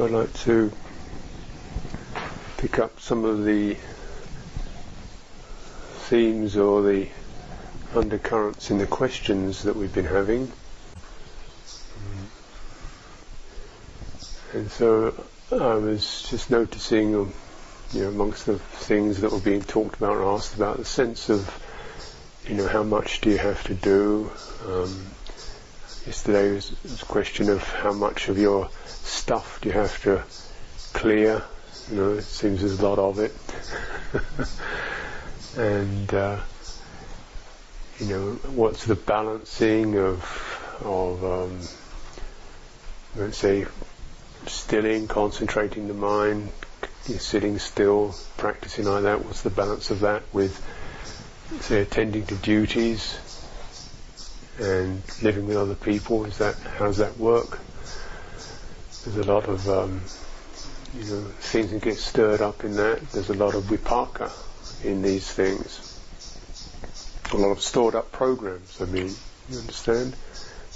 I'd like to pick up some of the themes or the undercurrents in the questions that we've been having. And so I was just noticing, um, you know, amongst the things that were being talked about and asked about, the sense of, you know, how much do you have to do? Um, yesterday was, was a question of how much of your stuff do you have to clear? You know, it seems there's a lot of it. and, uh, you know, what's the balancing of, of um, let's say, stilling, concentrating the mind, sitting still, practicing like that. What's the balance of that with, say, attending to duties and living with other people? Is that how does that work? There's a lot of um, you know things that get stirred up in that. There's a lot of vipaka in these things. A lot of stored up programs. I mean, you understand?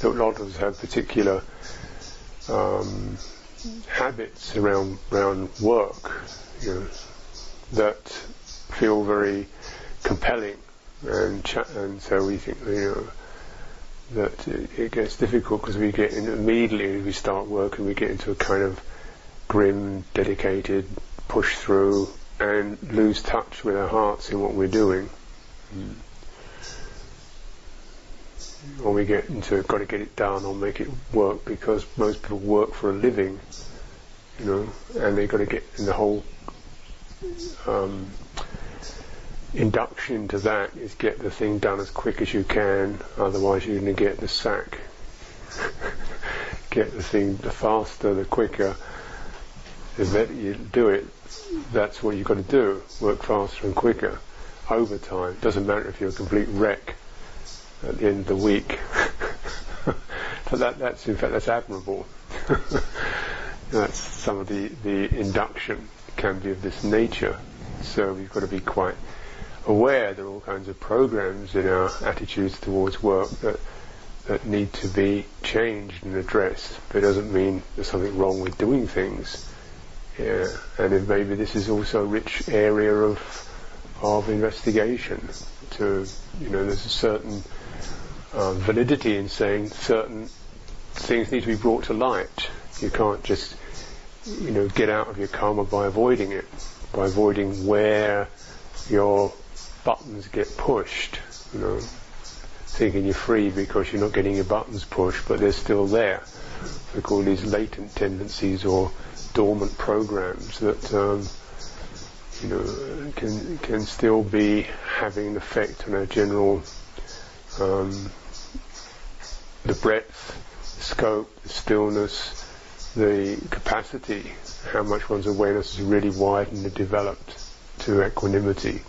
a lot of us have particular um, habits around around work, you know, that feel very compelling, and cha- and so we think you know that it, gets difficult because we get in, immediately we start work and we get into a kind of grim, dedicated push through and lose touch with our hearts in what we're doing. Mm or we get into got to get it done or make it work because most people work for a living, you know, and they've got to get in the whole um, induction to that is get the thing done as quick as you can, otherwise you're going to get the sack. get the thing, the faster, the quicker, the better you do it. That's what you've got to do. Work faster and quicker. Over time. Doesn't matter if you're a complete wreck at the end of the week. but that, that's in fact that's admirable. that's some of the, the induction can be of this nature. So we've got to be quite aware there are all kinds of programs in our attitudes towards work that that need to be changed and addressed. But it doesn't mean there's something wrong with doing things. Yeah, and if maybe this is also a rich area of of investigation. To you know, there's a certain uh, validity in saying certain things need to be brought to light. You can't just, you know, get out of your karma by avoiding it, by avoiding where your buttons get pushed. You know, thinking you're free because you're not getting your buttons pushed, but they're still there. We call these latent tendencies or dormant programs that. Um, you know, can can still be having an effect on our general um, the breadth, the scope, the stillness, the capacity, how much one's awareness is really widened and developed to equanimity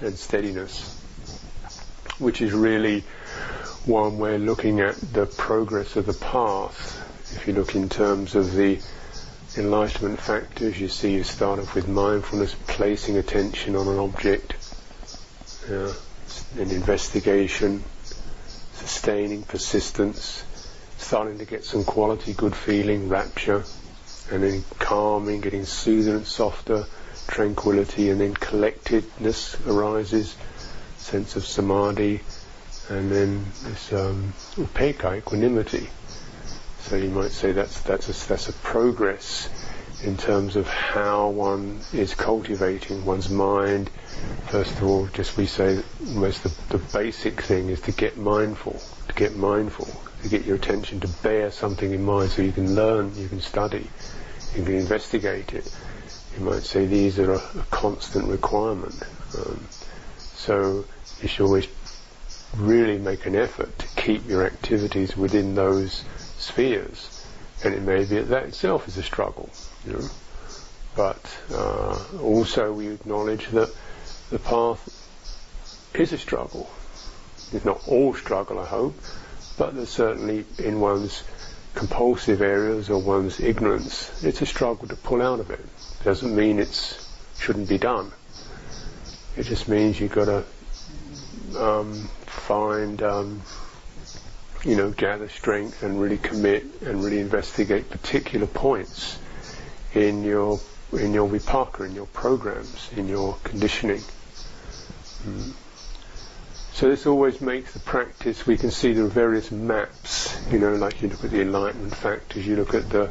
and steadiness, which is really one of looking at the progress of the path. If you look in terms of the enlightenment factors, you see you start off with mindfulness, placing attention on an object, uh, an investigation, sustaining persistence, starting to get some quality, good feeling, rapture, and then calming, getting smoother and softer, tranquility, and then collectedness arises, sense of samadhi, and then this um, upekkha, equanimity. So you might say that's that's a, that's a progress in terms of how one is cultivating one's mind. First of all, just we say most the, the basic thing is to get mindful, to get mindful, to get your attention to bear something in mind so you can learn, you can study, you can investigate it. You might say these are a, a constant requirement. Um, so you should always really make an effort to keep your activities within those spheres. And it may be that that itself is a struggle. You know? But uh, also we acknowledge that the path is a struggle. It's not all struggle, I hope, but there's certainly in one's compulsive areas or one's ignorance, it's a struggle to pull out of it. Doesn't mean it shouldn't be done. It just means you've got to um, find um, you know, gather strength and really commit and really investigate particular points in your in your vipaka, in your programs, in your conditioning. Mm. So this always makes the practice. We can see there are various maps. You know, like you look at the enlightenment factors, you look at the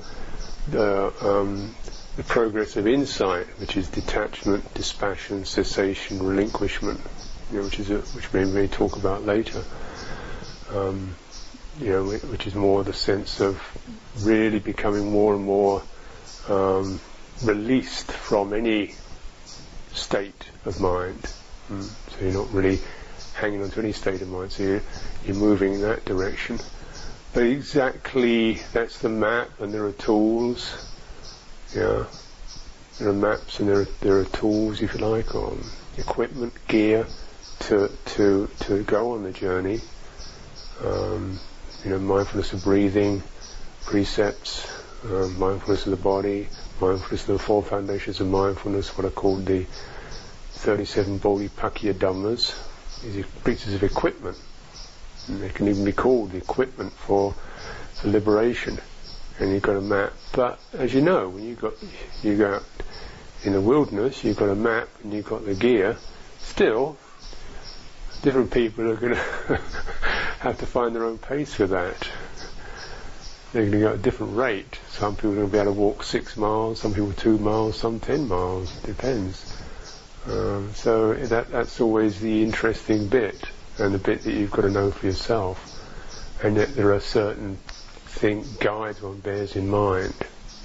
the um, the progress of insight, which is detachment, dispassion, cessation, relinquishment, you know, which is a, which we may talk about later. Um, you know, which is more the sense of really becoming more and more um, released from any state of mind. Mm. So you're not really hanging on to any state of mind. So you're, you're moving in that direction. But exactly, that's the map, and there are tools. Yeah, there are maps and there are, there are tools, if you like, or equipment, gear to to to go on the journey. Um, you know, mindfulness of breathing, precepts, um, mindfulness of the body, mindfulness of the four foundations of mindfulness, what are called the 37 Bodhipakkhya Dhammas, these are pieces of equipment. And they can even be called the equipment for, for liberation. And you've got a map. But as you know, when you got you go out in the wilderness, you've got a map and you've got the gear. Still, different people are going to have to find their own pace with that. They're going to go at a different rate. Some people are going to be able to walk six miles, some people two miles, some ten miles. It Depends. Um, so that that's always the interesting bit, and the bit that you've got to know for yourself. And yet there are certain thing guides one bears in mind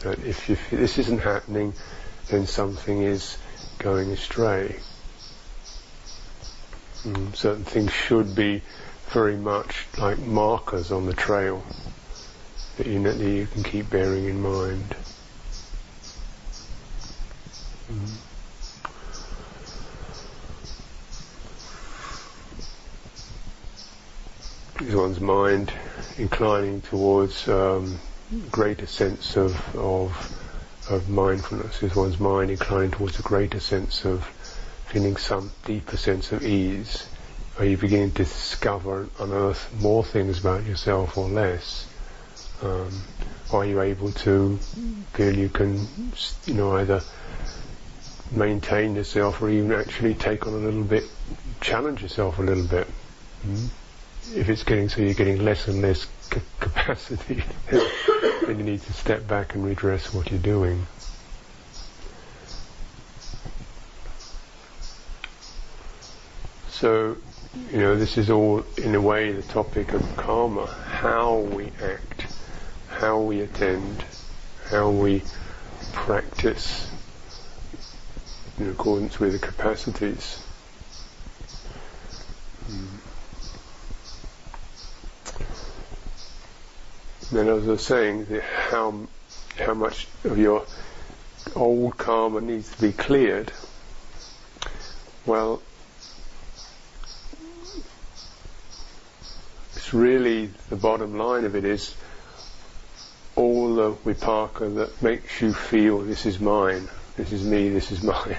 that if, if this isn't happening, then something is going astray. Mm, certain things should be very much like markers on the trail that you, that you can keep bearing in mind. Mm. one's mind inclining towards um, greater sense of, of of mindfulness? Is one's mind inclining towards a greater sense of feeling some deeper sense of ease? Are you beginning to discover and unearth more things about yourself or less? Um, are you able to feel you can, you know, either maintain yourself or even actually take on a little bit, challenge yourself a little bit? Mm-hmm if it's getting so you're getting less and less c- capacity, then you need to step back and redress what you're doing. So, you know, this is all in a way the topic of karma, how we act, how we attend, how we practice in accordance with the capacities. Mm. Then as I was saying, how how much of your old karma needs to be cleared. Well, it's really the bottom line of it is all the vipaka that makes you feel this is mine, this is me, this is mine.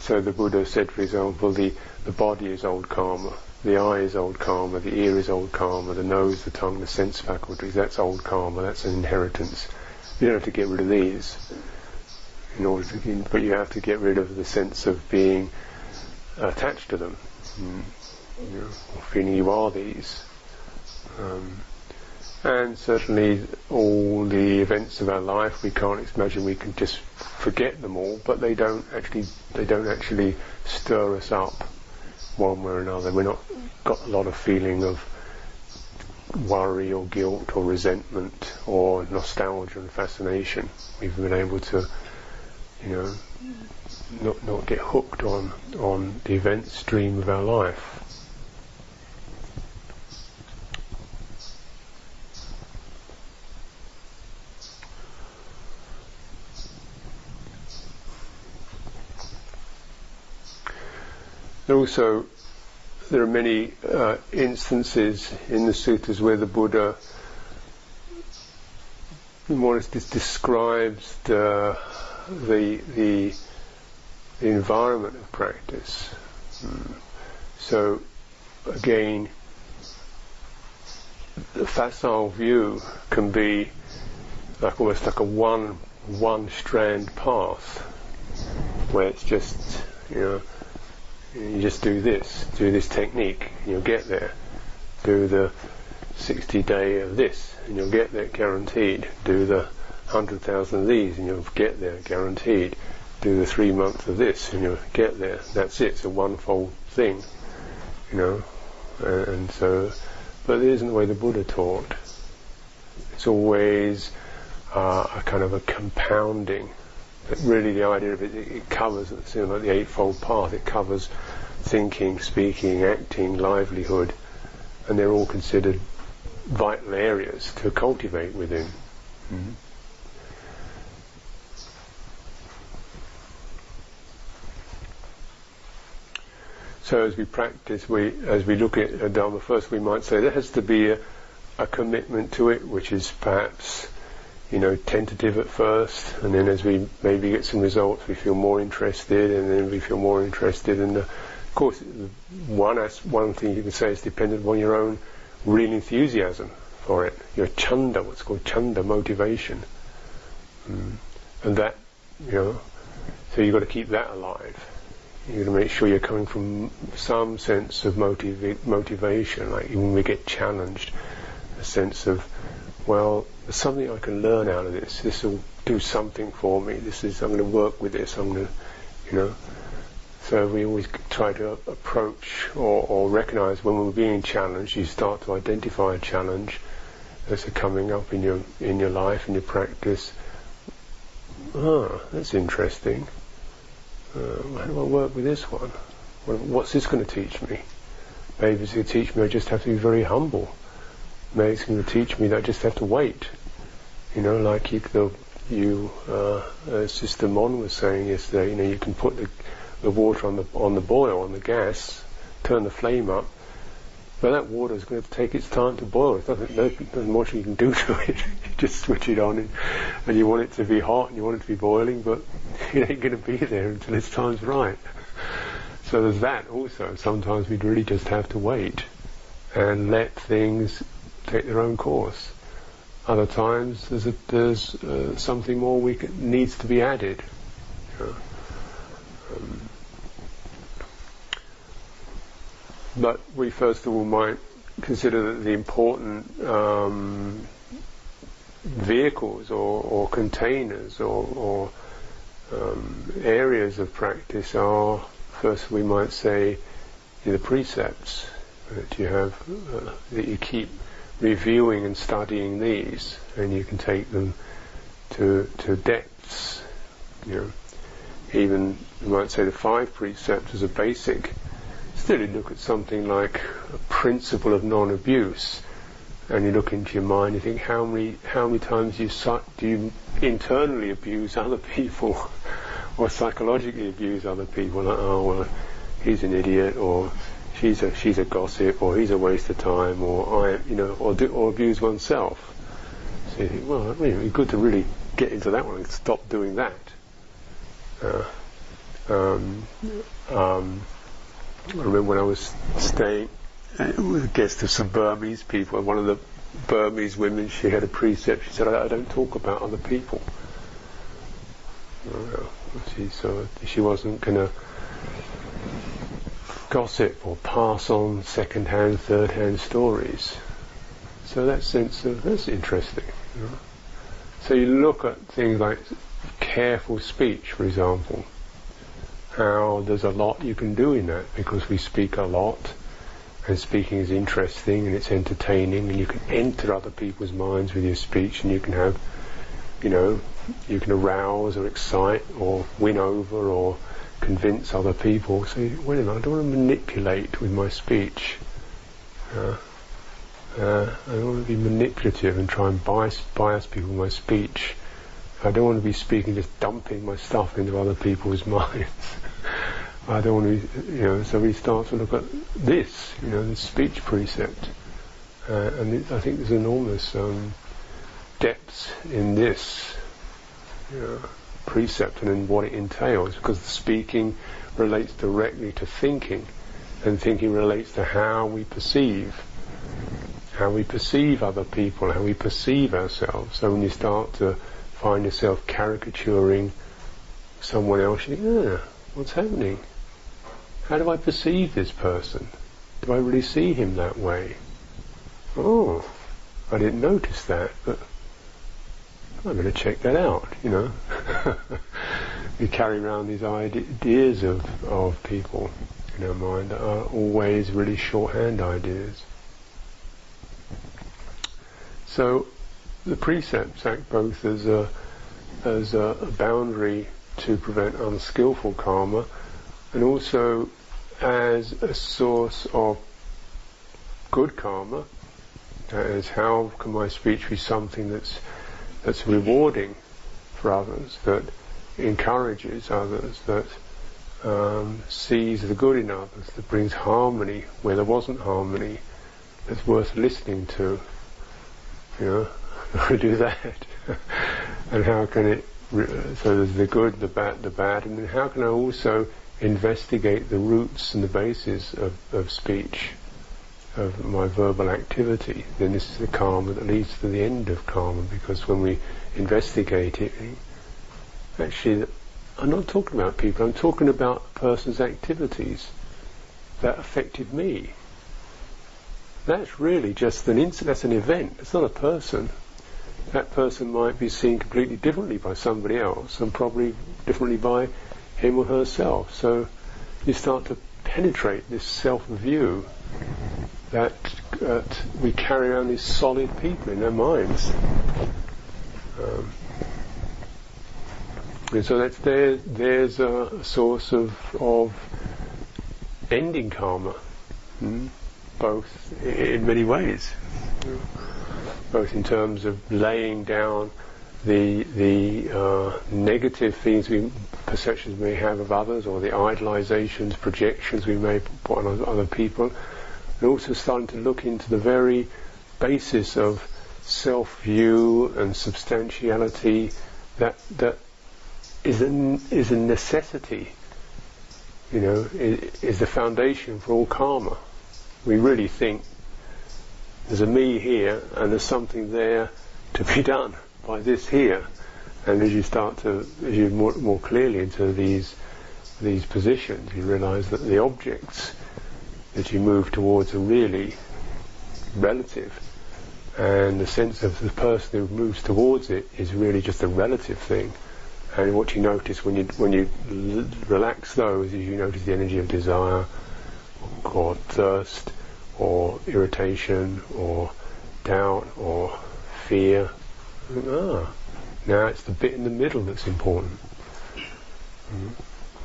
so the Buddha said, for example, the, the body is old karma, the eye is old karma, the ear is old karma, the nose, the tongue, the sense faculties, that's old karma, that's an inheritance. You don't have to get rid of these in order to, but you have to get rid of the sense of being attached to them, mm, you know, feeling you are these. Um, and certainly all the events of our life, we can't imagine we can just forget them all, but they don't actually, they don't actually stir us up one way or another. We're not got a lot of feeling of worry or guilt or resentment or nostalgia and fascination. We've been able to, you know, not not get hooked on on the event stream of our life. Also there are many uh, instances in the sutras where the Buddha more or less describes the, the, the, the environment of practice. Mm. So again, the facile view can be like almost like a one one strand path where it's just you know you just do this, do this technique, and you'll get there. Do the 60 day of this, and you'll get there guaranteed. Do the 100,000 of these, and you'll get there guaranteed. Do the three months of this, and you'll get there. That's it. It's a one-fold thing, you know. And, and so, but it isn't the way the Buddha taught. It's always uh, a kind of a compounding but really, the idea of it, it covers, like the Eightfold Path, it covers thinking, speaking, acting, livelihood, and they're all considered vital areas to cultivate within. Mm-hmm. So as we practice, we as we look at Dharma first, we might say there has to be a, a commitment to it, which is perhaps you know, tentative at first, and then as we maybe get some results, we feel more interested, and then we feel more interested. And of course, one one thing you can say is dependent on your own real enthusiasm for it, your chanda, what's called chanda motivation, mm. and that, you know, so you've got to keep that alive. You've got to make sure you're coming from some sense of motiv- motivation, like when we get challenged, a sense of, well, there's something I can learn out of this. This will do something for me. This is I'm going to work with this. I'm going to, you know. So we always try to approach or, or recognize when we're being challenged. You start to identify a challenge it's coming up in your in your life in your practice. Ah, that's interesting. Uh, how do I work with this one? What's this going to teach me? Maybe it's going to teach me I just have to be very humble Going to teach me that I just have to wait. You know, like you, the, you uh, uh, Sister Mon was saying yesterday, you know, you can put the, the water on the on the boil on the gas, turn the flame up, but that water is going to take its time to boil. There's nothing, nothing much you can do to it. you just switch it on, and, and you want it to be hot and you want it to be boiling, but it ain't going to be there until its time's right. So there's that also. Sometimes we'd really just have to wait and let things take their own course. Other times there's, a, there's uh, something more we can, needs to be added. You know. um, but we first of all might consider that the important um, vehicles or, or, containers or, or um, areas of practice are first we might say the precepts that you have uh, that you keep reviewing and studying these, and you can take them to to depths. You know, even you might say the five precepts as a basic. Still, you look at something like a principle of non-abuse, and you look into your mind. You think how many how many times you do you internally abuse other people, or psychologically abuse other people? Like, oh well, he's an idiot, or she's a she's a gossip, or he's a waste of time, or I, you know, or do, or abuse oneself. So you think, well, it'd be good to really get into that one and stop doing that. Uh, um, um, I remember when I was staying uh, with a guest of some Burmese people, and one of the Burmese women, she had a precept. She said, "I, I don't talk about other people." Uh, she so she wasn't gonna gossip or pass on second-hand, third-hand stories. So that sense of that's interesting. You know? So you look at things like careful speech, for example. How there's a lot you can do in that because we speak a lot, and speaking is interesting and it's entertaining, and you can enter other people's minds with your speech, and you can have, you know, you can arouse or excite or win over or convince other people. See, wait a minute, I don't want to manipulate with my speech. Uh, uh, I don't want to be manipulative and try and bias, bias people with my speech. I don't want to be speaking, just dumping my stuff into other people's minds. I don't want to be, you know, so we start to look at this, you know, the speech precept. Uh, and it, I think there's enormous um, depths in this. Know precept and in what it entails, because the speaking relates directly to thinking, And thinking relates to how we perceive, how we perceive other people, how we perceive ourselves. So when you start to find yourself caricaturing someone else, you think, ah, what's happening? How do I perceive this person? Do I really see him that way? Oh, I didn't notice that, but I'm going to check that out, you know. we carry around these ideas of, of people in our mind that are always really shorthand ideas. So the precepts act both as a as a, a boundary to prevent unskillful karma and also as a source of good karma. That is, how can my speech be something that's that's rewarding for others, that encourages others, that um, sees the good in others, that brings harmony where there wasn't harmony, that's worth listening to. You know, we do that, and how can it? So there's the good, the bad, the bad, and then how can I also investigate the roots and the basis of, of speech, of my verbal activity, then this is the karma that leads to the end of karma, because when we investigate it, actually, I'm not talking about people, I'm talking about a person's activities that affected me. That's really just an incident, that's an event, it's not a person. That person might be seen completely differently by somebody else, and probably differently by him or herself. So you start to penetrate this self-view that, that we carry around these solid people in our minds. Um, and so that's there. There's a source of of ending karma, hmm? both in many ways, both in terms of laying down the the uh, negative things we perceptions we may have of others, or the idolizations, projections we may put on other people, and also starting to look into the very basis of self-view and substantiality that that is a, is a necessity. You know, is, is the foundation for all karma. We really think there's a me here and there's something there to be done by this here. And as you start to, as you more, more clearly into these these positions, you realise that the objects that you move towards a really relative, and the sense of the person who moves towards it is really just a relative thing. And what you notice when you when you l- relax those is you notice the energy of desire, or thirst, or irritation, or doubt, or fear, Ah, now it's the bit in the middle that's important.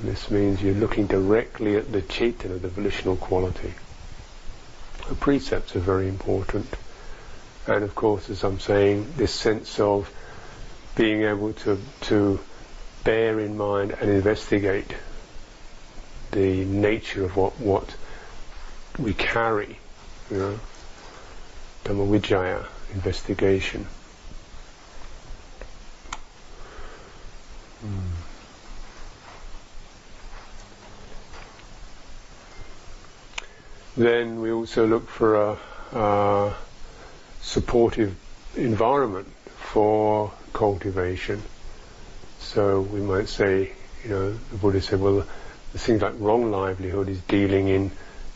Mm. This means you're looking directly at the cetana, the volitional quality. The precepts are very important. And of course, as I'm saying, this sense of being able to, to bear in mind and investigate the nature of what, what we carry, you know, Dhamma investigation. Then we also look for a, a supportive environment for cultivation. So we might say, you know, the Buddha said, well, the things like wrong livelihood is dealing in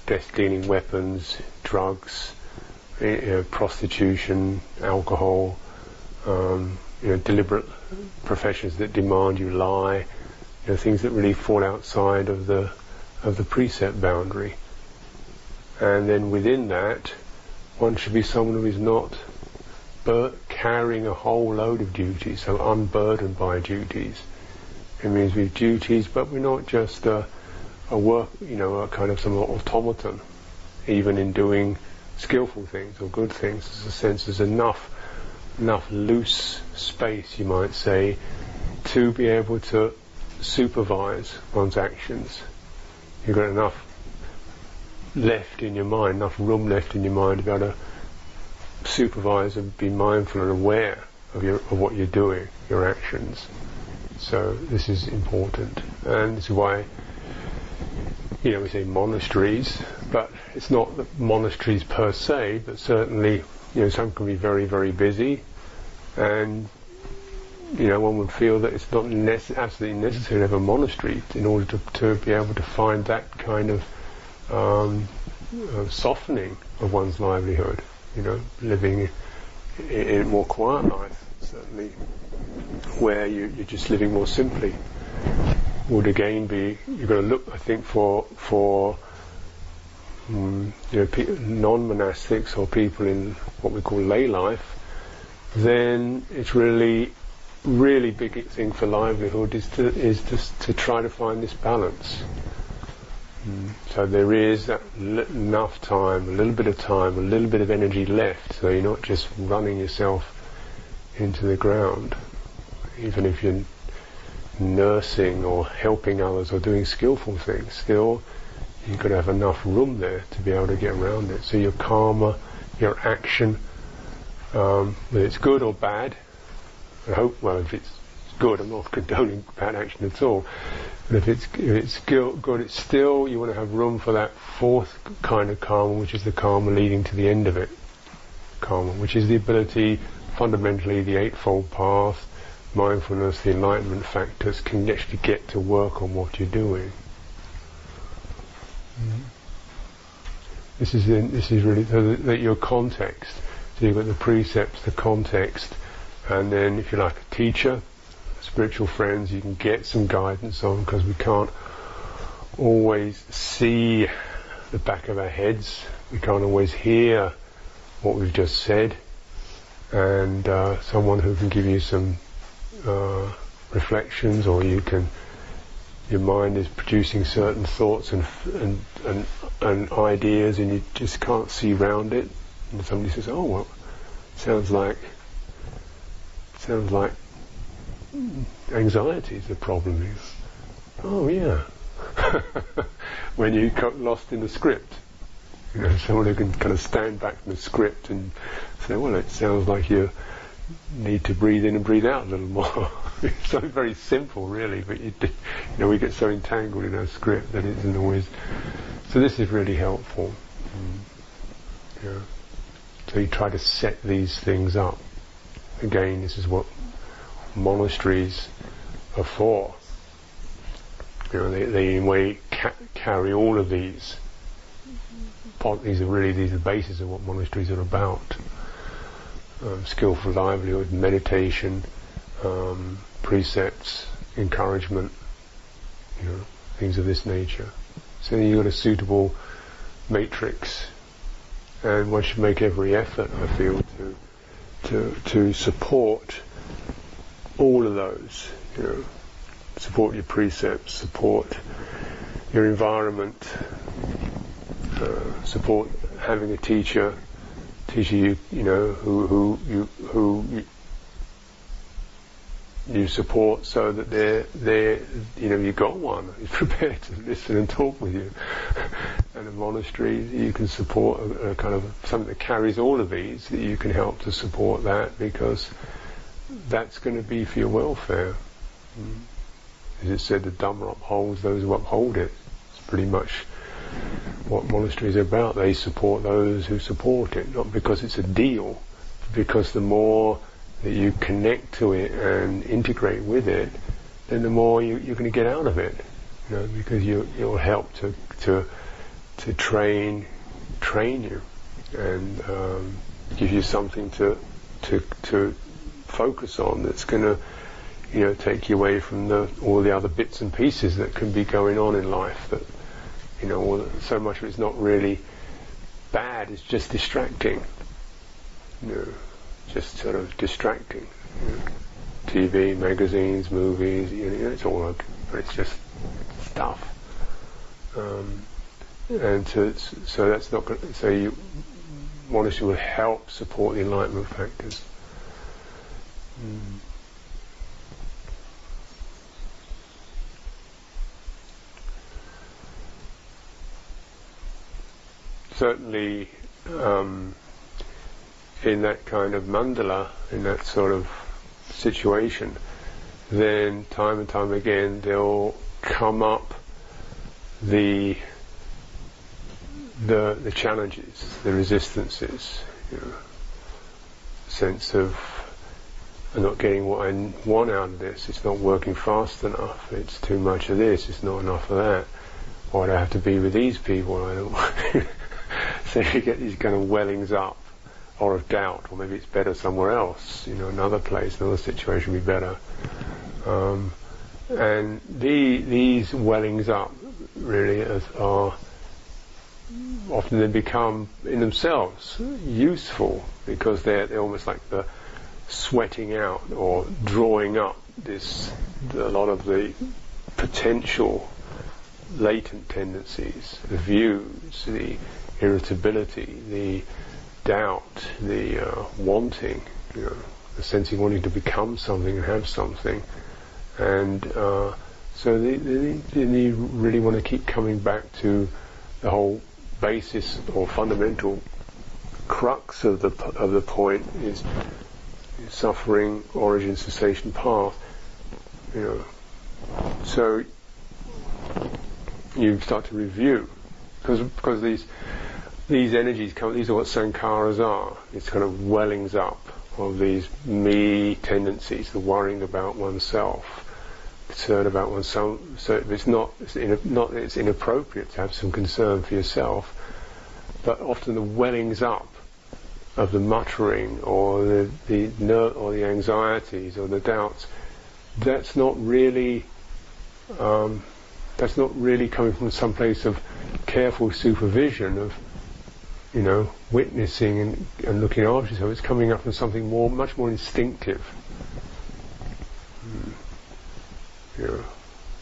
death-dealing weapons, drugs, you know, prostitution, alcohol, um, you know, deliberate professions that demand you lie, you know, things that really fall outside of the of the precept boundary. And then within that, one should be someone who is not bur- carrying a whole load of duties, so unburdened by duties. It means we have duties, but we're not just a, a work, you know, a kind of some automaton, even in doing skillful things or good things. There's a sense there's enough enough loose space, you might say, to be able to supervise one's actions. You've got enough left in your mind, enough room left in your mind to be able to supervise and be mindful and aware of, your, of what you're doing, your actions. So this is important, and this is why you know, we say monasteries, but it's not monasteries per se, but certainly, you know, some can be very, very busy, and you know, one would feel that it's not nece- absolutely necessary to have a monastery in order to, to be able to find that kind of um, uh, softening of one's livelihood. You know, living in, a more quiet life, certainly, where you, you're just living more simply would again be you've got to look, I think, for for um, you know non-monastics or people in what we call lay life. Then it's really, really big thing for livelihood is to is to to try to find this balance. Mm. So there is enough time, a little bit of time, a little bit of energy left, so you're not just running yourself into the ground, even if you're nursing or helping others or doing skillful things, still you've got to have enough room there to be able to get around it. So your karma, your action, um, whether it's good or bad, I hope, well, if it's good, I'm not condoning bad action at all, but if it's, if it's good, it's still, you want to have room for that fourth kind of karma, which is the karma leading to the end of it. Karma, which is the ability, fundamentally, the Eightfold Path, mindfulness, the enlightenment factors can actually get to work on what you're doing. Mm-hmm. This is in, this is really so that, that your context. So you've got the precepts, the context, and then if you're like a teacher, spiritual friends, you can get some guidance on because we can't always see the back of our heads. We can't always hear what we've just said, and uh, someone who can give you some uh, reflections, or you can your mind is producing certain thoughts and, and and and ideas, and you just can't see round it. And somebody says, "Oh, well, sounds like sounds like anxiety is the problem." Is oh yeah, when you got lost in the script. You know, someone who can kind of stand back from the script and say, well, it sounds like you're need to breathe in and breathe out a little more. it's so very simple, really, but you, do, you, know we get so entangled in our script that it isn't always. So this is really helpful. Mm. Yeah. So you try to set these things up. Again, this is what monasteries are for. You know, they, they in a way ca- carry all of these. These are really these are the basis of what monasteries are about um, skillful livelihood, meditation, um, precepts, encouragement, you know, things of this nature. So you've got a suitable matrix, and one should make every effort, I feel, to to to support all of those. You know, support your precepts, support your environment, uh, support having a teacher teacher you you know who who you who you, you support so that they're they you know you've got one who's prepared to listen and talk with you and a monastery you can support a, a, kind of something that carries all of these that you can help to support that because that's going to be for your welfare mm. as it said the Dhamma upholds those who uphold it it's pretty much what monasteries are about. They support those who support it, not because it's a deal, because the more that you connect to it and integrate with it, then the more you, are going to get out of it. You know, because you, it will help to to to train train you and um, give you something to to to focus on that's going to you know take you away from the all the other bits and pieces that can be going on in life that you know, so much of it's not really bad, it's just distracting. You know, just sort of distracting. You know, TV, magazines, movies, you know, it's all okay, but it's just stuff. Um, and so, so that's not. So you, monastery will help support the enlightenment factors. Mm. certainly um, in that kind of mandala, in that sort of situation, then time and time again there'll come up the the the challenges, the resistances, you know, sense of I'm not getting what I want out of this. It's not working fast enough. It's too much of this. It's not enough of that. Why do I have to be with these people? I don't. so you get these kind of wellings up, or of doubt, or maybe it's better somewhere else. You know, another place, another situation would be better. Um, and the, these wellings up really are often they become in themselves useful because they're, they're almost like the sweating out or drawing up this a lot of the potential latent tendencies, the views, the irritability, the doubt, the uh, wanting, you know, the sense of wanting to become something and have something, and uh, so they, they, they really want to keep coming back to the whole basis or fundamental crux of the of the point is suffering, origin, cessation, path. You know, so you start to review because because these these energies come. These are what sankharas are. It's kind of wellings up of these me tendencies, the worrying about oneself, concern about oneself. So it's not, it's, in, not, it's inappropriate to have some concern for yourself, but often the wellings up of the muttering or the, the ner- or the anxieties or the doubts, that's not really um, that's not really coming from some place of careful supervision of you know witnessing and, and looking after yourself. It's coming up from something more, much more instinctive. You know,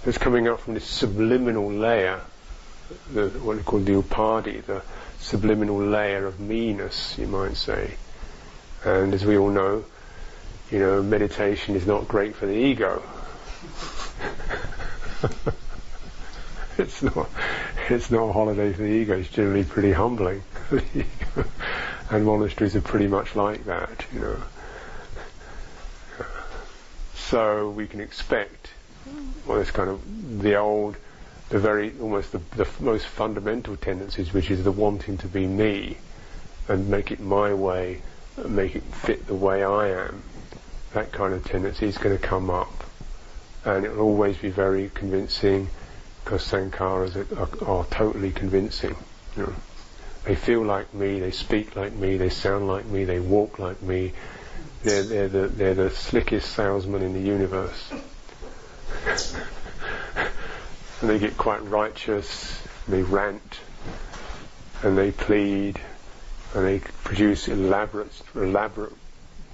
it's coming up from this subliminal layer, the, what they call the upadhi, the subliminal layer of meanness, you might say. And as we all know, you know, meditation is not great for the ego. it's not. It's not a holiday for the ego. It's generally pretty humbling. and monasteries are pretty much like that, you know. So we can expect well, it's kind of the old, the very, almost the, the most fundamental tendencies, which is the wanting to be me and make it my way, and make it fit the way I am. That kind of tendency is going to come up. And it will always be very convincing because sankharas are, are, are totally convincing. You know. They feel like me, they speak like me, they sound like me, they walk like me. They're, they're, the, they're the slickest salesman in the universe and they get quite righteous, they rant, and they plead, and they produce elaborate, elaborate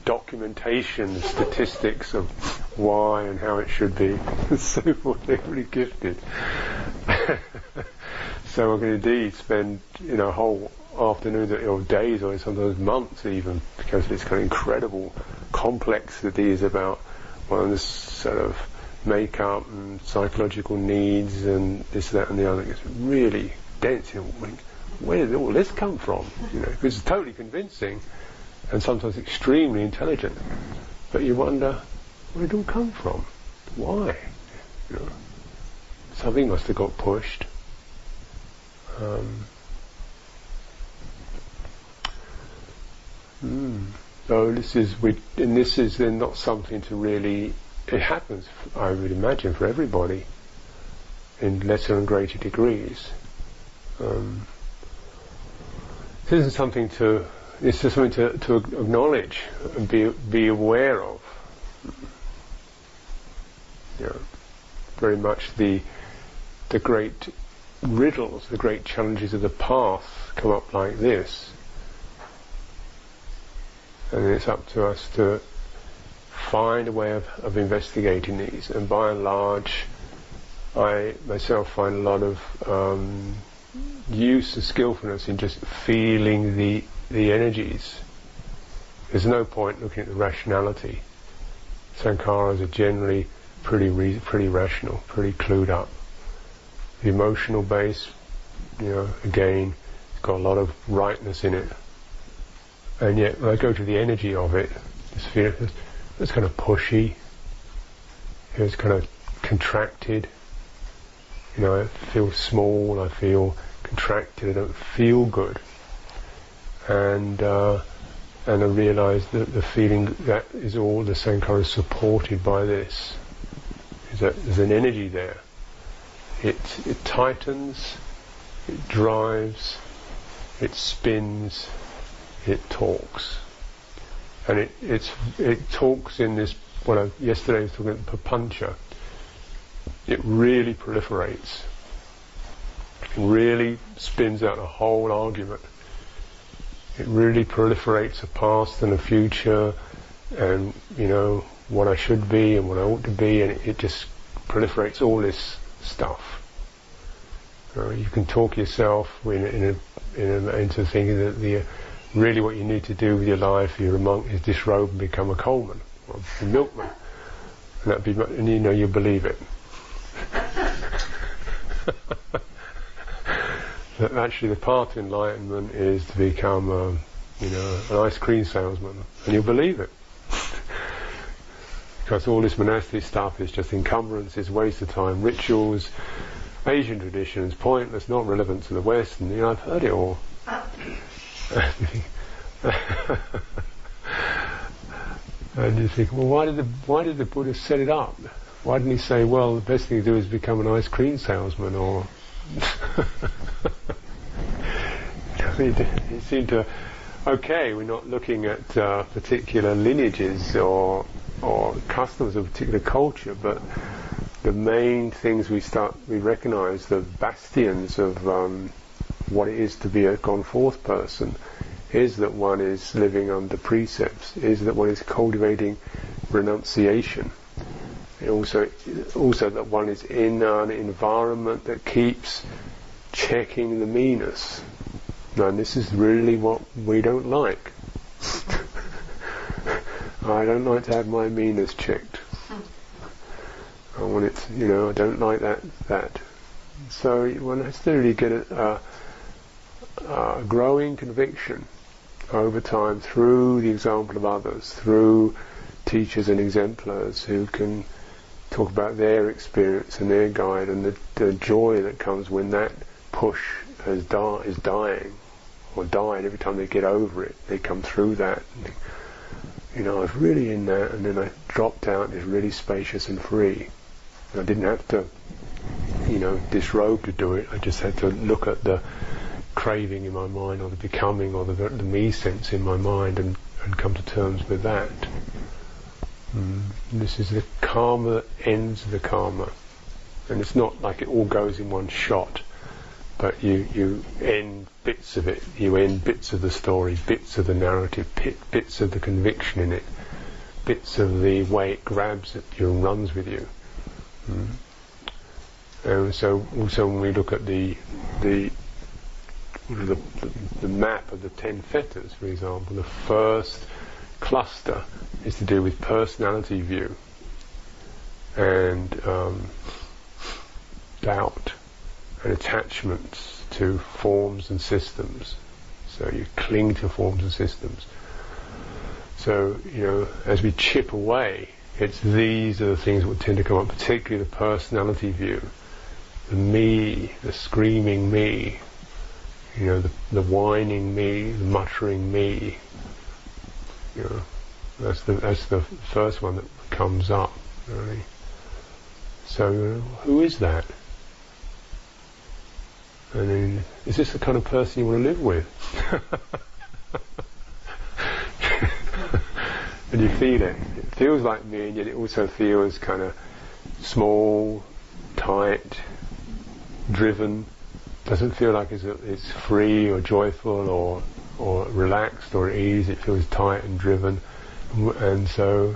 documentation, statistics of why and how it should be. so they're really gifted. so I can indeed spend you know a whole afternoon or days or sometimes months even because of this kind of incredible complexities about one of this sort of makeup and psychological needs and this, that, and the other. It's really dense. You know, where did all this come from? You know, because it's totally convincing and sometimes extremely intelligent. But you wonder, where did it all come from? Why? You know, something must have got pushed. Um, mm. So this is, we, and this is then not something to really it happens, I would imagine, for everybody in lesser and greater degrees. Um, this isn't something to, it's just something to, to acknowledge and be, be aware of. Very much the, the great riddles, the great challenges of the path come up like this. And it's up to us to find a way of, of investigating these. And by and large, I myself find a lot of um, use and skillfulness in just feeling the the energies. There's no point looking at the rationality. Sankharas are generally pretty re- pretty rational, pretty clued up. The emotional base, you know, again, it's got a lot of rightness in it. And yet, when I go to the energy of it, this it's kind of pushy. It's kind of contracted. You know, I feel small. I feel contracted, I don't feel good. And uh, and I realise that the feeling that is all the same kind of supported by this. Is that there's an energy there. It it tightens, it drives, it spins, it talks, and it it talks in this. Well, yesterday I was talking about papancha. It really proliferates. It really spins out a whole argument. It really proliferates a past and a future, and you know what I should be and what I ought to be, and it, it just proliferates all this stuff. You can talk yourself in, in a, in a, into thinking that the, really what you need to do with your life, if you're a monk, is disrobe and become a coalman or a milkman. And, that be, and you know you'll believe it. that actually the path to enlightenment is to become, um, you know, an ice cream salesman, and you'll believe it. because all this monastic stuff is just encumbrances, waste of time, rituals, Asian traditions, pointless, not relevant to the West, and you know, I've heard it all. and you think, well, why did the why did the Buddha set it up? Why didn't he say, well, the best thing to do is become an ice cream salesman, or he, seemed to, okay, we're not looking at uh, particular lineages or or customs of particular culture, but the main things we start we recognize the bastions of um, what it is to be a gone forth person is that one is living under precepts, is that one is cultivating renunciation. also, also that one is in an environment that keeps checking the meanness. Now, this is really what we don't like. I don't like to have my meanness checked. I want it, you know, I don't like that, that. So one has to really get a, a growing conviction over time through the example of others, through teachers and exemplars who can talk about their experience and their guide and the, the joy that comes when that push has di- is dying or died every time they get over it. They come through that. And, you know, I was really in that and then I dropped out and it's really spacious and free. I didn't have to, you know, disrobe to do it. I just had to look at the craving in my mind or the becoming or the, the me sense in my mind and, and come to terms with that. Mm. This is the karma that ends the karma. And it's not like it all goes in one shot, but you, you end bits of it. You end bits of the story, bits of the narrative, bits of the conviction in it, bits of the way it grabs at you and runs with you. Mm. And so also when we look at the the the, the map of the ten fetters, for example, the first cluster is to do with personality view and um, doubt and attachments to forms and systems. So you cling to forms and systems. So, you know, as we chip away it's these are the things that tend to come up, particularly the personality view, the me, the screaming me, you know, the, the whining me, the muttering me. You know, that's the that's the first one that comes up. Really. So, uh, who is that? I mean, is this the kind of person you want to live with? and you feel it. It feels like me, and yet it also feels kind of small, tight, driven. Doesn't feel like it's, it's free or joyful or or relaxed or at ease. It feels tight and driven. And so,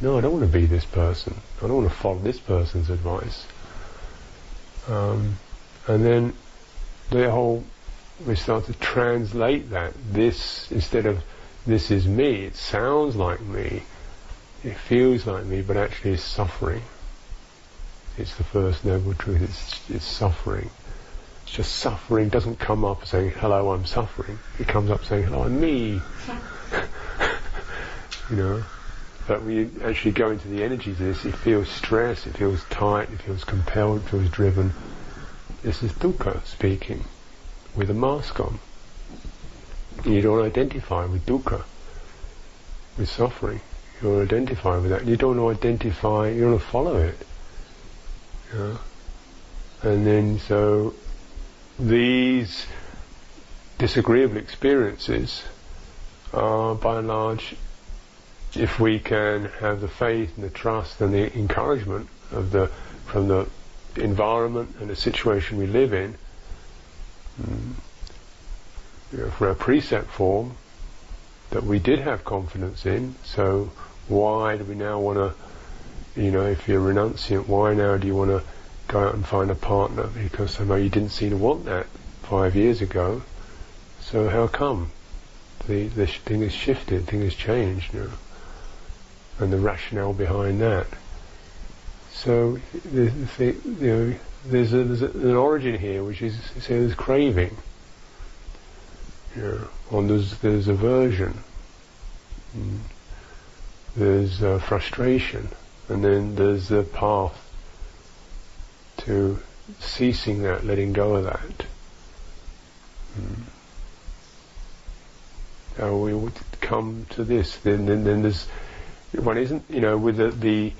no, I don't want to be this person. I don't want to follow this person's advice. Um, and then the whole, we start to translate that. This, instead of this is me, it sounds like me, it feels like me, but actually it's suffering. It's the first noble truth, it's, it's suffering. It's just suffering doesn't come up saying, hello, I'm suffering. It comes up saying, hello, I'm me. you know? But when you actually go into the energies of this, it feels stress, it feels tight, it feels compelled, it feels driven. this is dukkha speaking with a mask on. You don't identify with dukkha, with suffering. You don't identify with that. You don't identify, you don't follow it. And then so these disagreeable experiences are by and large, if we can have the faith and the trust and the encouragement of the from the environment and the situation we live in, mm, for a precept form that we did have confidence in. So why do we now want to, you know, if you're renunciant, why now do you want to go out and find a partner? Because somehow you didn't seem to want that five years ago. So how come? The, the thing has shifted, thing has changed, know, and the rationale behind that. So the, the, you know, there's, a, there's an origin here which is say there's craving. You know, and there's there's aversion. Mm. There's uh, frustration, and then there's the path to ceasing that, letting go of that. Mm. How we would come to this? Then, then, then there's one isn't, you know, with the, the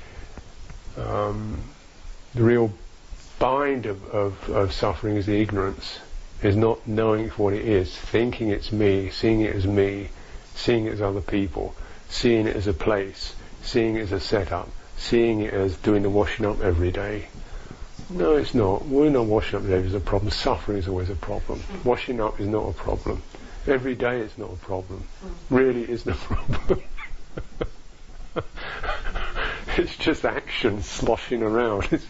um, the real bind of, of, of, suffering is the ignorance, is not knowing what it is, thinking it's me, seeing it as me, seeing it as other people, seeing it as a place, seeing it as a setup, seeing it as doing the washing up every day. No, it's not. We're not washing up every day is a problem. Suffering is always a problem. Washing up is not a problem. Every day is not a problem. Really isn't a problem. it's just action sloshing around. It's,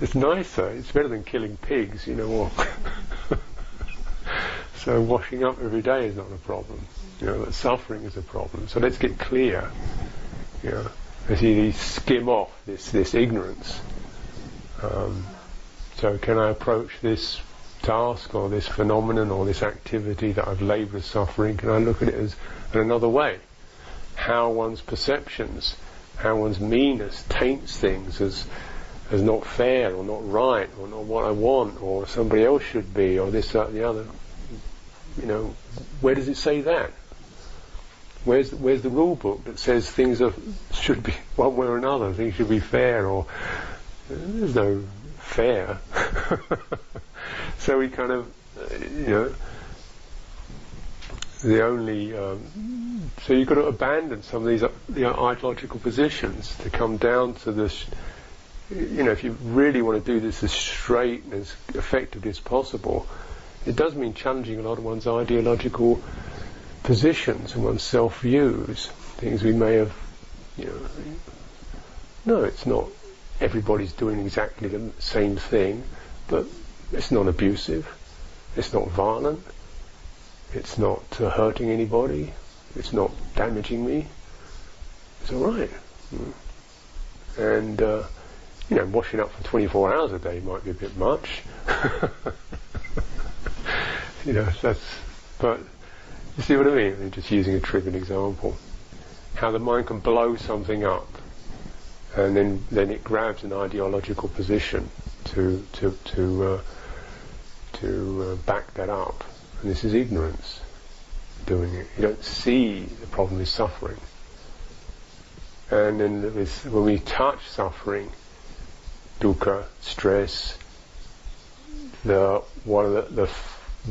it's nicer. It's better than killing pigs, you know what? so washing up every day is not a problem. You know, suffering is a problem. So let's get clear. You know, as you skim off this, this ignorance. Um, so can I approach this task or this phenomenon or this activity that I've labelled as suffering, can I look at it as in another way? How one's perceptions how one's meanness taints things as as not fair or not right or not what I want or somebody else should be or this, that, the other. You know, where does it say that? Where's where's the rule book that says things are should be one way or another? Things should be fair or there's no fair. so we kind of, uh, you know, the only. Um, so you've got to abandon some of these uh, you know, ideological positions to come down to this. You know, if you really want to do this as straight and as effectively as possible, it does mean challenging a lot of one's ideological positions and one's self views, things we may have, you know. No, it's not. Everybody's doing exactly the same thing, but it's not abusive, it's not violent, it's not uh, hurting anybody. It's not damaging me. It's all right. Mm. And uh, you know, washing up for 24 hours a day might be a bit much. you know, that's. But you see what I mean? I'm just using a trivial example. How the mind can blow something up, and then then it grabs an ideological position to to to uh, to uh, back that up. And this is ignorance doing it. You don't see the problem is suffering. And then when we touch suffering, dukkha, stress, the one of the, the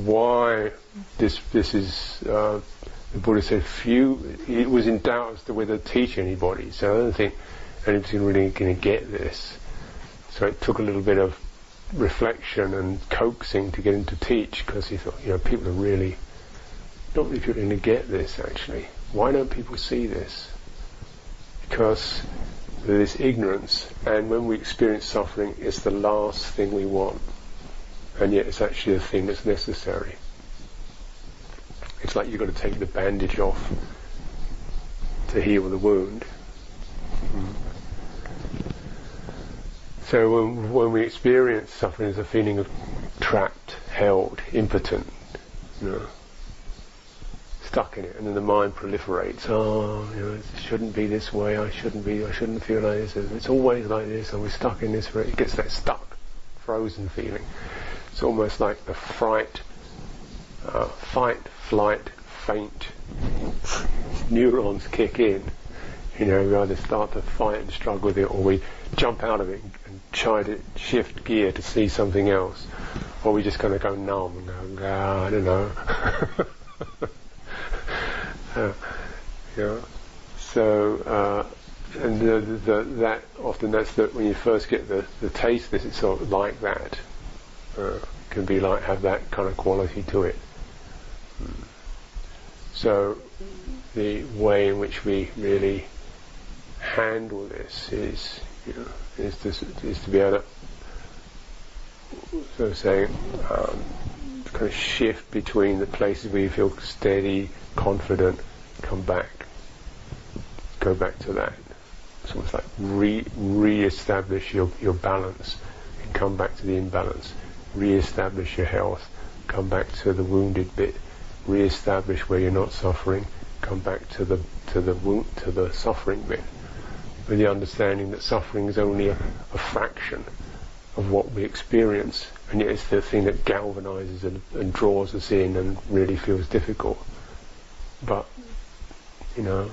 why this this is uh, the Buddha said few it was in doubt as to whether to teach anybody. So I don't think anybody's really going to get this. So it took a little bit of reflection and coaxing to get him to teach because he thought, you know, people are really not really people going to get this actually. Why don't people see this? Because there's ignorance, and when we experience suffering, it's the last thing we want, and yet it's actually the thing that's necessary. It's like you've got to take the bandage off to heal the wound. Mm. So when, when we experience suffering as a feeling of trapped, held, impotent, you know, stuck in it, and then the mind proliferates. Oh, you know, it shouldn't be this way. I shouldn't be. I shouldn't feel like this. It's always like this, and we're stuck in this. It gets that stuck, frozen feeling. It's almost like the fright, uh, fight, flight, faint neurons kick in. You know, we either start to fight and struggle with it, or we jump out of it and try to shift gear to see something else, or we just kind of go numb and go, ah, I don't know. uh, know, so uh, and the, the, that often that's the, when you first get the, the taste this, it's sort of like that. Uh, can be like have that kind of quality to it. Mm. So the way in which we really handle this is, you know, is to, is to be able to, so of say, um, kind of shift between the places where you feel steady, confident, come back, go back to that. It's almost like re re-establish your, your balance and come back to the imbalance. Re-establish your health, come back to the wounded bit, re-establish where you're not suffering, come back to the to the wound, to the suffering bit, with the understanding that suffering is only a, a fraction of what we experience, and yet it's the thing that galvanizes and, and draws us in and really feels difficult. But you know,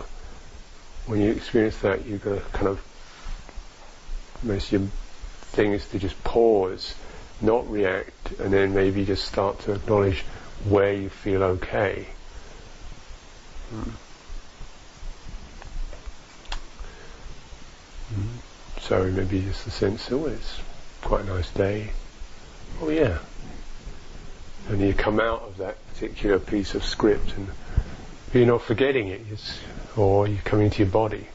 when you experience that, you've got to kind of most your thing is to just pause, not react, and then maybe just start to acknowledge where you feel okay. Mm. So maybe just the sense, oh, it's quite a nice day. Oh yeah. And you come out of that particular piece of script and you're not forgetting it, or you come into your body.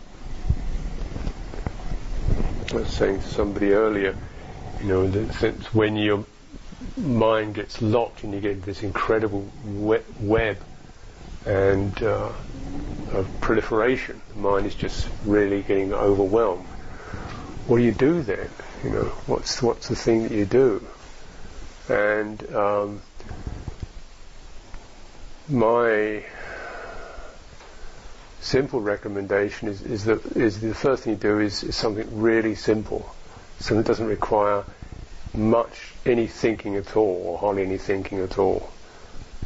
I was saying to somebody earlier, you know, that since when your mind gets locked and you get this incredible web and uh, of proliferation. The mind is just really getting overwhelmed. What do you do then? You know, what's what's the thing that you do? And um, my simple recommendation is, is that is the first thing you do is, is something really simple, something that doesn't require much any thinking at all, or hardly any thinking at all.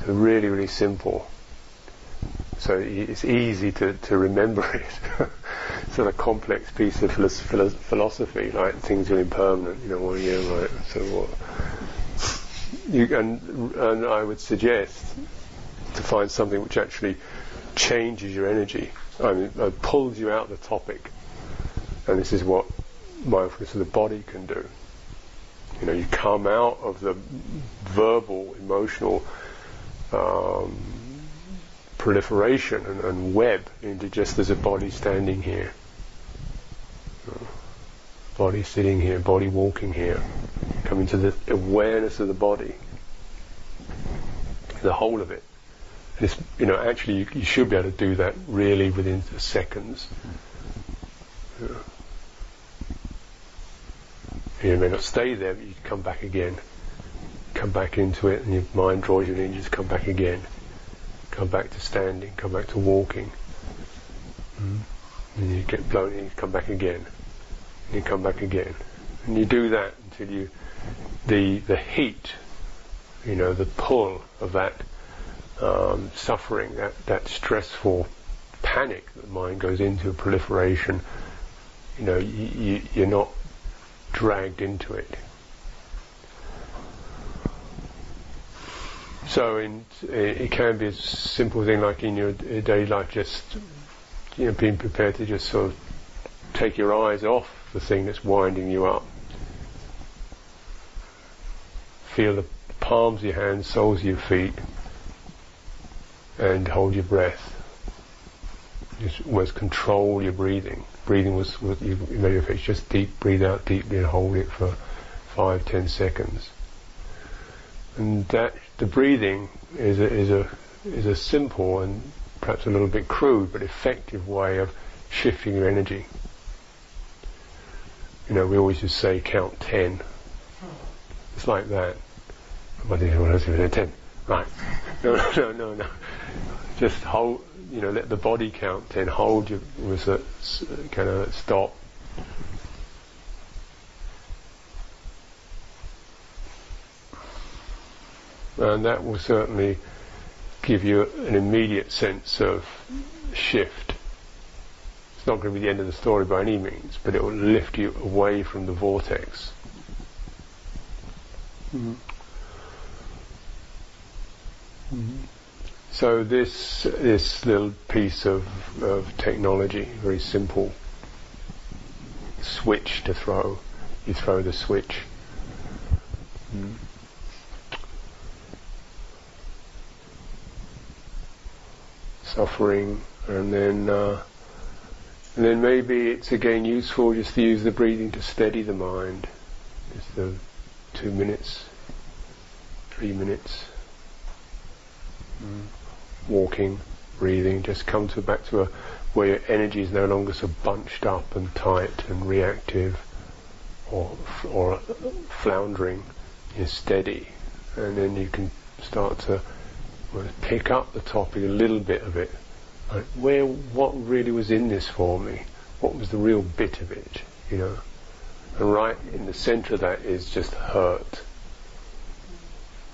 So really, really simple. So it's easy to, to remember it. it's not a complex piece of philosophy, like things are impermanent, you know, well, yeah, right, so what? You, and, and I would suggest to find something which actually changes your energy. I mean, uh, pulls you out of the topic. And this is what mindfulness of the body can do. You know, you come out of the verbal, emotional um, proliferation and, and, web into just as a body standing here. Body sitting here, body walking here. coming to the awareness of the body. The whole of it. And it's, you know, actually you, you, should be able to do that really within seconds. Yeah. You may not stay there, but you come back again. Come back into it, and your mind draws you in, and you just come back again. Come back to standing, come back to walking. Mm. And you get blown in, you come back again. And you come back again. And you do that until you, the, the heat, you know, the pull of that um, suffering, that, that stressful panic that the mind goes into, proliferation, you know, you, you, you're not dragged into it. So in, it can be a simple thing like in your daily life, just you know, being prepared to just sort of take your eyes off the thing that's winding you up. Feel the palms of your hands, soles of your feet, and hold your breath. Just was control your breathing breathing was, was you, know, just deep, breathe out deeply and hold it for five, ten seconds. And that the breathing is a, is a is a simple and perhaps a little bit crude but effective way of shifting your energy. You know, we always just say count ten. It's like that. What is it? Ten. Right. No, no, no, no. Just hold you know, let the body count ten, hold your, with a kind of stop. And that will certainly give you an immediate sense of shift. It's not going to be the end of the story by any means, but it will lift you away from the vortex. Mm-hmm. Mm-hmm. So this this little piece of, of technology, very simple switch to throw. You throw the switch. Mm. Suffering, and then uh, and then maybe it's again useful just to use the breathing to steady the mind. Just the two minutes, three minutes. Mm walking, breathing, just come to back to a where your energy is no longer so bunched up and tight and reactive or or floundering. You're steady, and then you can start to pick up the topic a little bit of it. Where, what really was in this for me? What was the real bit of it? You know, and right in the centre of that is just hurt.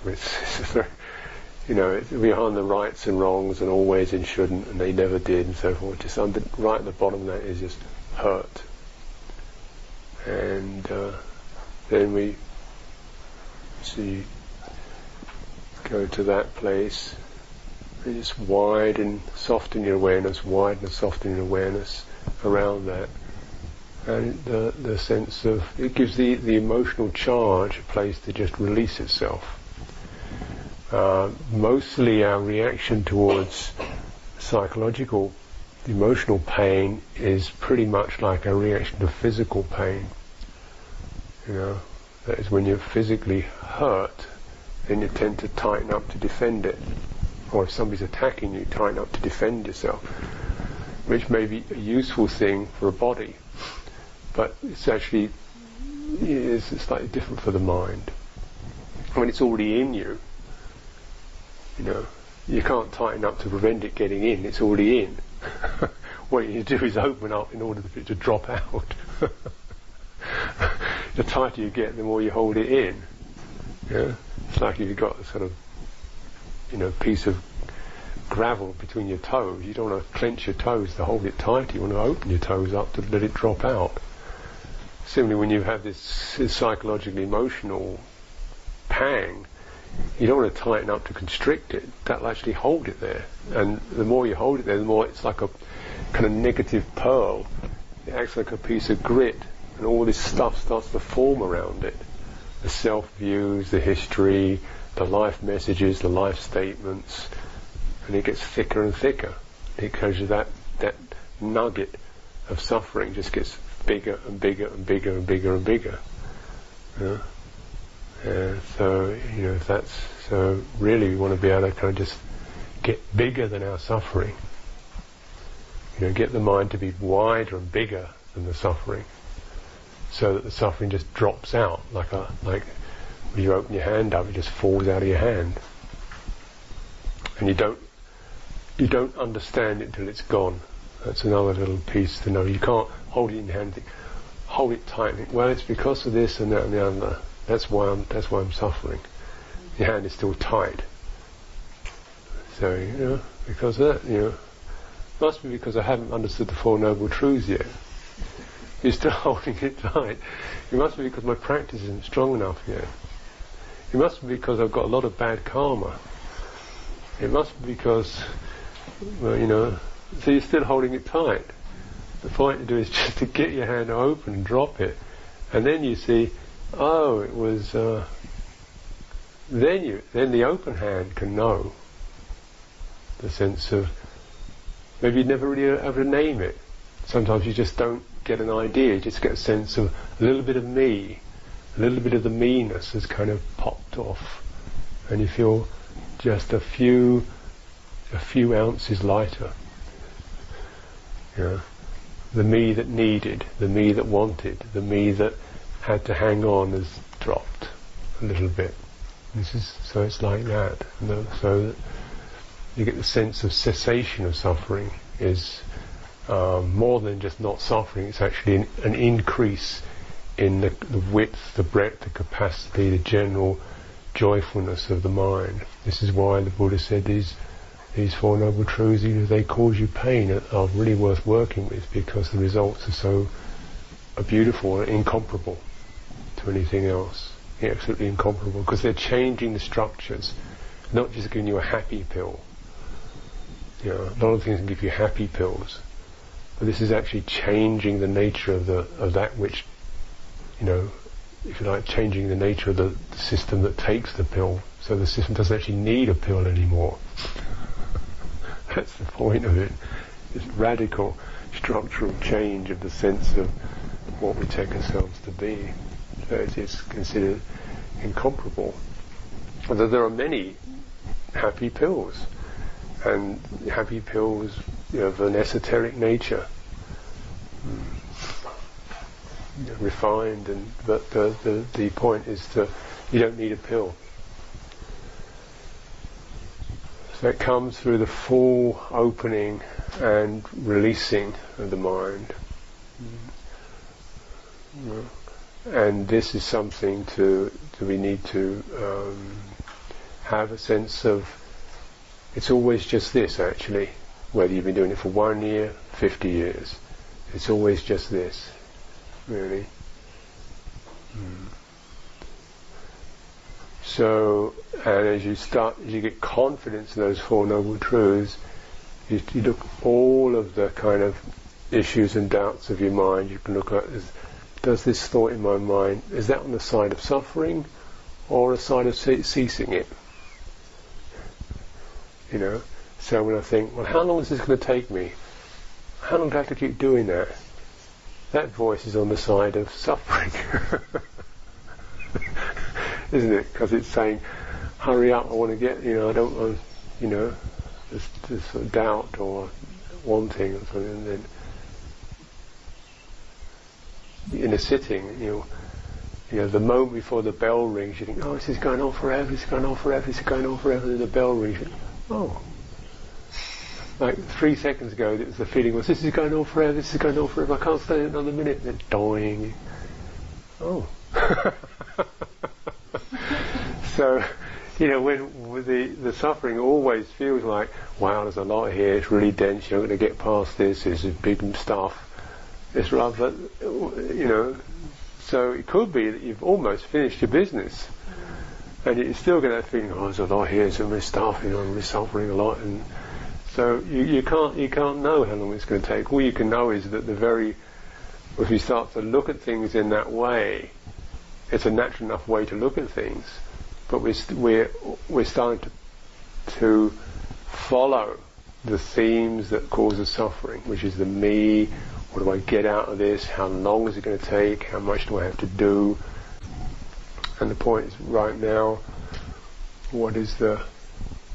It's, you know, behind the rights and wrongs and always and shouldn't and they never did and so forth. Just under, right at the bottom of that is just hurt. And uh, then we see, go to that place, and just widen, soften your awareness, widen and soften your awareness around that. And the, the sense of, it gives the, the emotional charge a place to just release itself uh, mostly our reaction towards psychological, emotional pain is pretty much like a reaction to physical pain. You know, that is when you're physically hurt, then you tend to tighten up to defend it. Or if somebody's attacking you, tighten up to defend yourself, which may be a useful thing for a body, but it's actually is slightly different for the mind. When it's already in you, you know, you can't tighten up to prevent it getting in. It's already in. what you do is open up in order for it to drop out. the tighter you get, the more you hold it in. Yeah? It's like you've got a sort of, you know, piece of gravel between your toes. You don't want to clench your toes to hold it tight. You want to open your toes up to let it drop out. Similarly, when you have this, this psychologically emotional pang, you don't want to tighten up to constrict it. That'll actually hold it there. And the more you hold it there, the more it's like a kind of negative pearl. It acts like a piece of grit, and all this stuff starts to form around it. The self views, the history, the life messages, the life statements, and it gets thicker and thicker because that that nugget of suffering just gets bigger and bigger and bigger and bigger and bigger. Uh, so, you know, if that's, so really we want to be able to kind of just get bigger than our suffering. You know, get the mind to be wider and bigger than the suffering. So that the suffering just drops out like a, like when you open your hand up, it just falls out of your hand. And you don't, you don't understand it until it's gone. That's another little piece to know. You can't hold it in hand hold it tight. Well, it's because of this and that and the other. That's why I'm, that's why I'm suffering. Your hand is still tight. So, you know, because of that, you know, must be because I haven't understood the Four Noble Truths yet. You're still holding it tight. It must be because my practice isn't strong enough yet. It must be because I've got a lot of bad karma. It must be because, well, you know, so you're still holding it tight. The point to do is just to get your hand open and drop it. And then you see oh, it was. Uh, then you, then the open hand can know the sense of maybe you never really ever name it. Sometimes you just don't get an idea. Just get a sense of a little bit of me, a little bit of the meanness has kind of popped off, and you feel just a few, a few ounces lighter. You know, the me that needed, the me that wanted, the me that had to hang on has dropped a little bit. This is so it's like that. So that you get the sense of cessation of suffering is um, more than just not suffering. It's actually an, an increase in the, the, width, the breadth, the capacity, the general joyfulness of the mind. This is why the Buddha said these these Four Noble Truths, even if they cause you pain, are really worth working with because the results are so are beautiful and incomparable to anything else. Yeah, absolutely incomparable because they're changing the structures, not just giving you a happy pill. You know, a lot of things can give you happy pills, this is actually changing the nature of the of that which, you know, if you like, changing the nature of the, the system that takes the pill, so the system doesn't actually need a pill anymore. That's the point of it. It's radical structural change of the sense of what we take ourselves to be. So it is considered incomparable. Although there are many happy pills, and happy pills you know, of an esoteric nature, mm. refined, and but the, the the point is that you don't need a pill. So it comes through the full opening and releasing of the mind. And this is something to, to we need to um, have a sense of. It's always just this, actually. Whether you've been doing it for one year, fifty years, it's always just this, really. Mm. So, and as you start, as you get confidence in those Four Noble Truths, you, you look all of the kind of issues and doubts of your mind. You can look at is, does this thought in my mind is that on the side of suffering or a side of ce- ceasing it? You know. So when I think, well, how long is this going to take me? How long do I have to keep doing that? That voice is on the side of suffering. isn't it? Because it's saying, hurry up, I want to get, you know, I don't want, you know, this, this sort of doubt or wanting or something, and then in a sitting, you know, you know, the moment before the bell rings, you think, oh, this is going on forever, this is going on forever, this is going on forever, and the bell rings, think, oh. Like three seconds ago, it was the feeling was, this is going on forever, this is going on forever, I can't stay another minute, and then dying. Oh. so, you know, when the the suffering always feels like, wow, there's a lot here. It's really dense. You're not going to get past this. This is big stuff. It's rather, you know. So it could be that you've almost finished your business, and you're still going to feeling, oh, there's a lot here. There's much stuff. You know, I'm suffering a lot, and so you, you can't you can't know how long it's going to take. All you can know is that the very if you start to look at things in that way, it's a natural enough way to look at things, but we're st- we're we're starting to to follow the themes that cause us suffering, which is the me. What do I get out of this? How long is it going to take? How much do I have to do? And the point is, right now, what is the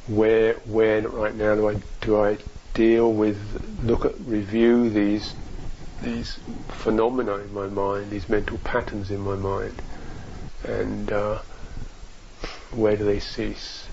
where where right now do I do I deal with look at review these these phenomena in my mind, these mental patterns in my mind, and uh, where do they cease?